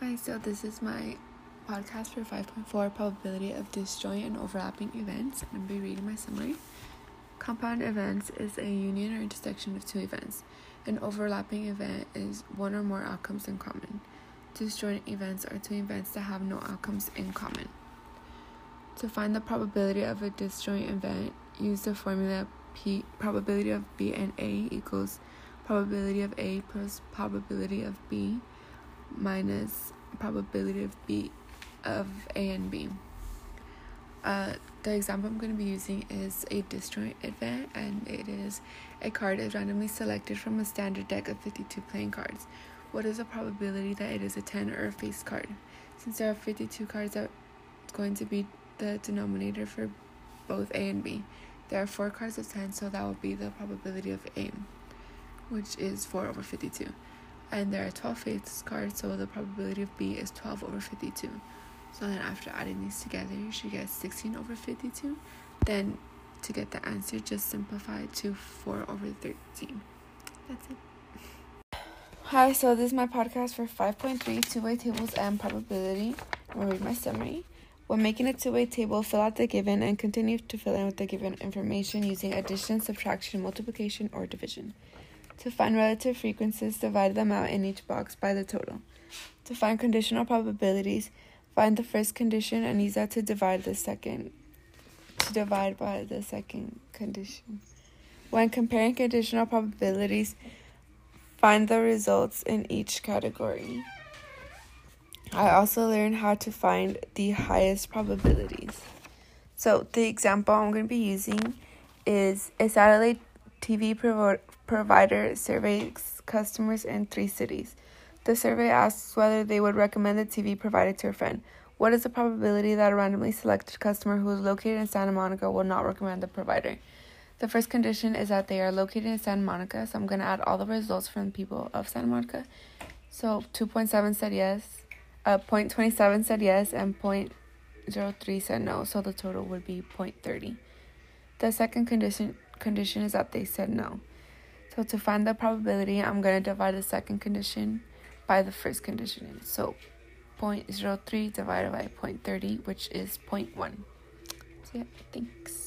Hi, so this is my podcast for 5.4 probability of disjoint and overlapping events. I'm going to be reading my summary. Compound events is a union or intersection of two events. An overlapping event is one or more outcomes in common. Disjoint events are two events that have no outcomes in common. To find the probability of a disjoint event, use the formula P probability of B and A equals probability of A plus probability of B minus probability of B of A and B. Uh, the example I'm going to be using is a disjoint event, and it is a card is randomly selected from a standard deck of 52 playing cards. What is the probability that it is a 10 or a face card? Since there are 52 cards, that's going to be the denominator for both A and B. There are 4 cards of 10, so that will be the probability of A, which is 4 over 52 and there are 12 face cards, so the probability of B is 12 over 52. So then after adding these together, you should get 16 over 52. Then to get the answer, just simplify to 4 over 13. That's it. Hi, so this is my podcast for 5.3 two-way tables and probability. I'm going to read my summary. When making a two-way table, fill out the given and continue to fill in with the given information using addition, subtraction, multiplication, or division. To find relative frequencies, divide them out in each box by the total. To find conditional probabilities, find the first condition and use that to divide the second to divide by the second condition. When comparing conditional probabilities, find the results in each category. I also learned how to find the highest probabilities. So, the example I'm going to be using is a satellite TV provider surveys customers in three cities. The survey asks whether they would recommend the TV provided to a friend. What is the probability that a randomly selected customer who is located in Santa Monica will not recommend the provider? The first condition is that they are located in Santa Monica, so I'm going to add all the results from people of Santa Monica. So 2.7 said yes, uh, 0.27 said yes, and 0.03 said no, so the total would be 0.30. The second condition condition is that they said no. So to find the probability, I'm going to divide the second condition by the first condition. So 0.03 divided by 0.30, which is 0.1. So yeah, thanks.